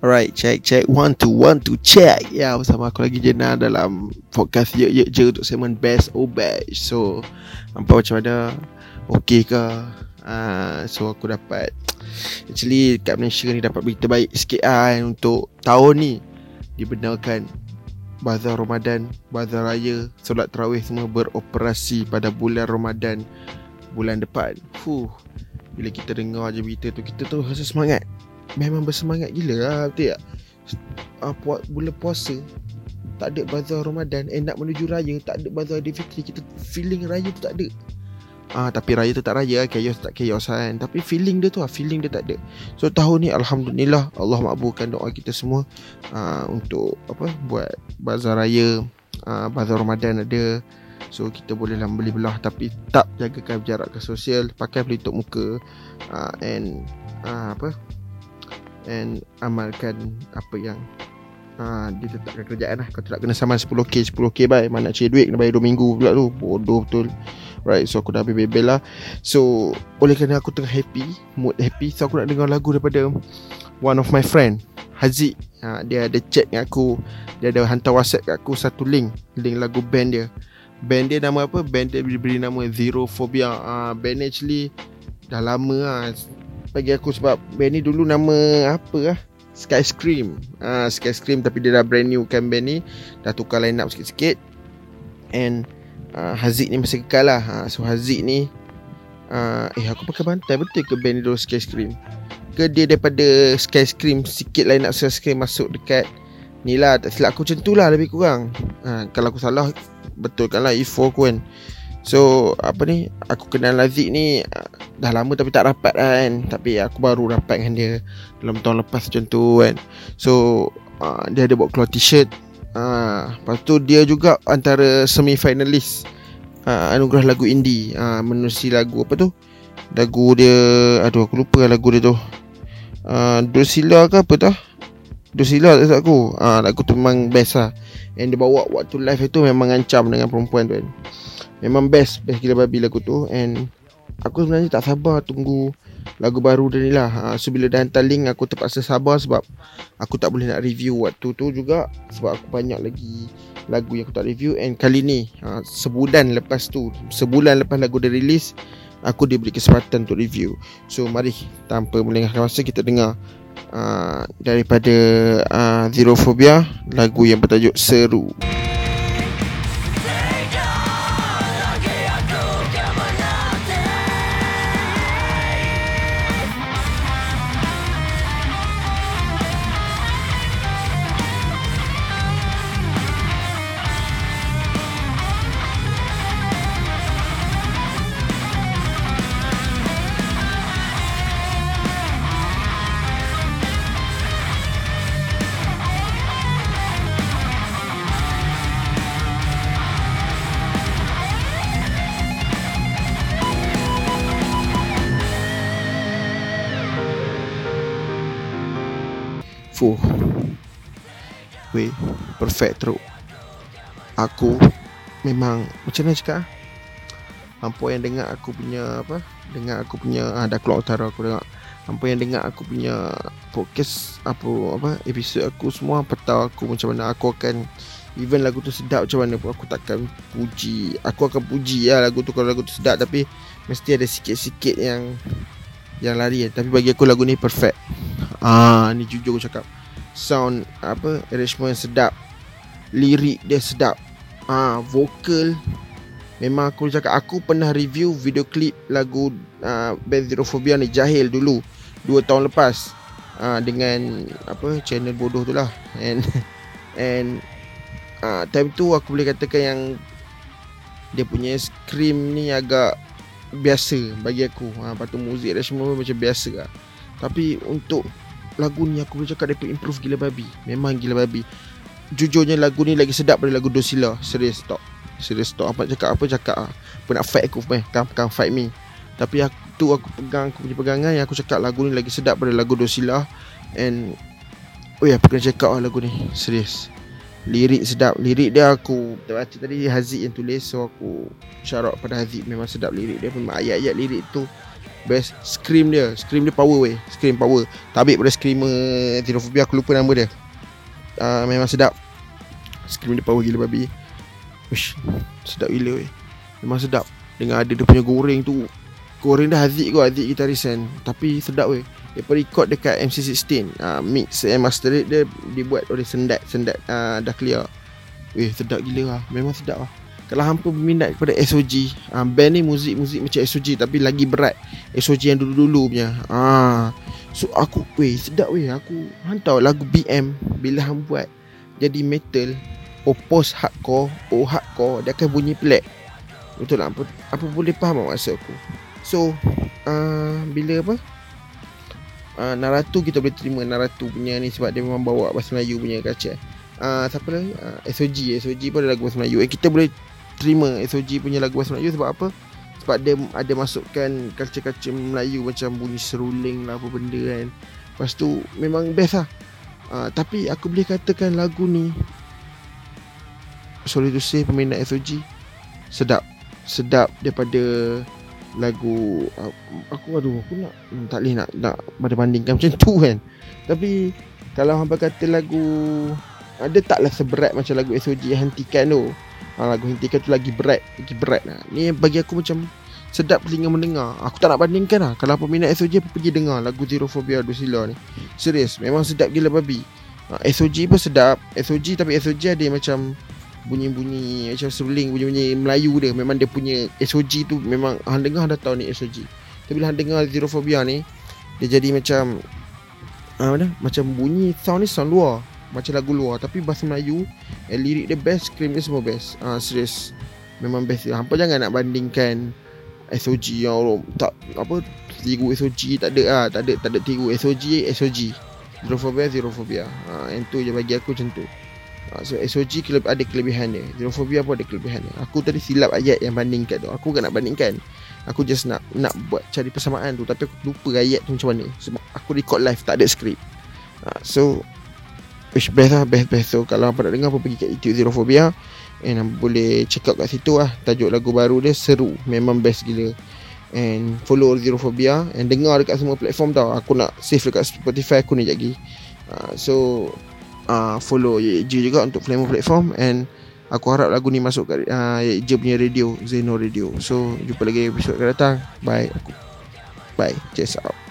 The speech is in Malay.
Alright, check, check. One, two, one, two, check. Ya, bersama aku lagi Jenna dalam podcast Ye Ye Je untuk segmen Best or Best. So, apa macam mana? Okay ke? Uh, so, aku dapat Actually, kat Malaysia ni dapat berita baik sikit kan, Untuk tahun ni Dibenarkan Bazar Ramadan Bazar Raya Solat Terawih semua beroperasi pada bulan Ramadan Bulan depan Fuh Bila kita dengar je berita tu Kita tu rasa semangat memang bersemangat gila lah betul tak? Uh, pu- bulan puasa tak ada bazar Ramadan eh nak menuju raya tak ada bazar Aidilfitri kita feeling raya tu tak ada. Ah tapi raya tu tak raya chaos tak chaos kan. Tapi feeling dia tu ah feeling dia tak ada. So tahun ni alhamdulillah Allah makbulkan doa kita semua uh, untuk apa buat bazar raya. Uh, bazar Ramadan ada. So kita boleh lah beli belah tapi tak jagakan jarak ke sosial pakai pelitup muka. Uh, and uh, apa and amalkan apa yang ha, ditetapkan kerjaan lah. Kau tak kena saman 10k 10k bye. Mana nak cari duit kena bayar 2 minggu pula tu. Bodoh betul. Right so aku dah bebel lah. So oleh kerana aku tengah happy mood happy so aku nak dengar lagu daripada one of my friend Haziq. Ha, dia ada chat dengan aku. Dia ada hantar whatsapp kat aku satu link. Link lagu band dia. Band dia nama apa? Band dia beri nama Zero Phobia. Ha, band actually dah lama lah bagi aku sebab band ni dulu nama apa lah Sky Scream. Ah, Sky Scream tapi dia dah brand new kan band ni dah tukar line up sikit-sikit. And uh, Haziq ni masih kekal lah. Ha, so Haziq ni uh, eh aku pakai bantai. Betul ke band ni dulu Sky Scream? Ke dia daripada Sky Scream sikit line up Sky Scream masuk dekat ni lah. Tak silap aku macam tu lah lebih kurang. Ha, kalau aku salah betul kan lah E4 aku kan So apa ni Aku kenal Lazik ni uh, Dah lama tapi tak rapat lah kan. Tapi aku baru rapat dengan dia Dalam tahun lepas macam tu kan. So uh, Dia ada buat keluar t-shirt. Uh, Lepas tu dia juga Antara semi-finalist uh, Anugerah lagu indie. Uh, Menusi lagu apa tu? Lagu dia Aduh aku lupa lagu dia tu. Uh, Drusilla ke apa tu? Drusilla tak aku. Uh, Lagu tu memang best lah. And dia bawa waktu live itu Memang ancam dengan perempuan tu kan Memang best Best gila babi lagu tu. And Aku sebenarnya tak sabar tunggu Lagu baru dia ni lah. Ha, So bila dah hantar link Aku terpaksa sabar sebab Aku tak boleh nak review waktu tu juga. Sebab aku banyak lagi Lagu yang aku tak review. And kali ni ha, Sebulan lepas tu Sebulan lepas lagu dia release Aku diberi kesempatan untuk review. So mari Tanpa melengahkan masa Kita dengar uh, Daripada uh, Zero Phobia Lagu yang bertajuk Seru Seru Fuh Weh Perfect teruk. Aku Memang Macam mana cakap Hampa yang dengar aku punya Apa? Dengar aku punya ah, Dah keluar utara aku dengar. Hampa yang dengar aku punya Podcast Apa Apa Episod aku semua Hampa tahu aku Macam mana. Aku akan Even lagu tu sedap macam mana pun Aku takkan puji. Aku akan puji lah lagu tu Kalau lagu tu sedap Tapi Mesti ada sikit-sikit yang Yang lari. Tapi bagi aku lagu ni perfect Ah, ni jujur cakap. Sound apa arrangement sedap. Lirik dia sedap. Ah, vokal memang aku cakap aku pernah review video klip lagu uh, Band Zerophobia ni Jahil dulu 2 tahun lepas. Ah, dengan apa channel bodoh tu lah. And and ah, time tu aku boleh katakan yang dia punya scream ni agak biasa bagi aku. Ha, lepas tu muzik dia semua macam biasa lah. Tapi untuk lagu ni aku boleh cakap dia improve gila babi. Memang gila babi. Jujurnya lagu ni lagi sedap daripada lagu Dosila. Serius talk Serius talk Apa cakap apa cakap Apa nak fight aku meh Come, come fight me. Tapi aku tu aku pegang Aku punya pegangan Yang aku cakap lagu ni lagi sedap daripada lagu Dosila. And Oh ya aku kena check out lah lagu ni. Serius. Lirik sedap. Lirik dia aku Baca tadi Haziq yang tulis So aku Syarat pada Haziq Memang sedap lirik dia. Memang ayat-ayat lirik tu Best Scream dia. Scream dia power weh. Scream power. Tabik pada Screamer Xenophobia Aku lupa nama dia. Uh, Memang sedap. Scream dia power gila babi. Uish Sedap gila weh. Memang sedap. Dengan ada dia punya goreng tu. Goreng dah Haziq kot Haziq gitaris kan Tapi sedap weh. Dia record dekat MC16 uh, Mix and master dia Dibuat oleh Sendat Sendat uh, dah clear. Weh sedap gila lah. Memang sedap lah kalau hampa berminat kepada SOG uh, Band ni muzik-muzik macam SOG Tapi lagi berat. SOG yang dulu-dulu punya. Uh, So aku Weh sedap weh. Aku hantar lagu BM Bila hang buat Jadi metal Oh post hardcore Oh hardcore Dia akan bunyi pelik. Betul tak? Apa, apa boleh faham maksud aku? So uh, Bila apa? Uh, Naratu kita boleh terima Naratu punya ni Sebab dia memang bawa Bahasa Melayu punya kaca uh, Siapa lagi? Uh, SOG SOG pun ada lagu Bahasa Melayu. Eh, Kita boleh terima SOG punya lagu bahasa Melayu sebab apa? Sebab dia ada masukkan culture-culture Melayu macam bunyi seruling lah apa benda kan. Lepas tu memang best lah. Uh, tapi aku boleh katakan lagu ni Sorry to say peminat SOG Sedap Sedap daripada Lagu uh, Aku aduh Aku nak hmm, Tak boleh nak Nak pada bandingkan macam tu kan Tapi Kalau hampa kata lagu Ada taklah seberat macam lagu SOG Hentikan tu ha, Lagu hentikan tu lagi berat Lagi berat lah. Ni bagi aku macam Sedap telinga mendengar. Aku tak nak bandingkan lah. Kalau peminat SOG apa pergi dengar Lagu Zero Phobia Drusilla ni. Serius Memang sedap gila babi. Ha, SOG pun sedap. SOG tapi SOG ada macam Bunyi-bunyi Macam seruling Bunyi-bunyi Melayu dia. Memang dia punya SOG tu Memang Hang dengar dah tahu ni SOG Tapi bila hang dengar Zero Phobia ni Dia jadi macam ha, mana? Macam bunyi Sound ni sound luar macam lagu luar Tapi bahasa Melayu eh, Lirik dia best Scream dia semua best. Ah uh, Serius Memang best. Dia Hampa jangan nak bandingkan SOG yang orang Tak Apa Tiru SOG Tak ada ah, Tak ada Tak ada tiru SOG SOG Xenophobia Xenophobia. Ah, Yang tu je bagi aku macam tu. Ah, So SOG keleb- ada kelebihan dia. Xenophobia pun ada kelebihan dia. Aku tadi silap ayat yang bandingkan tu. Aku kan nak bandingkan. Aku just nak Nak buat cari persamaan tu. Tapi aku lupa ayat tu macam mana. Sebab aku record live Tak ada skrip ah, So Which best lah Best best. So kalau apa nak dengar Apa pergi kat YouTube Xenophobia And boleh check out kat situ lah. Tajuk lagu baru dia Seru. Memang best gila. And follow Xenophobia And dengar dekat semua platform tau. Aku nak save dekat Spotify aku ni lagi. Uh, So uh, Follow Ye juga Untuk Flame platform. And Aku harap lagu ni masuk kat uh, Ye punya radio Zeno Radio. So jumpa lagi episode akan datang. Bye aku. Bye. Cheers out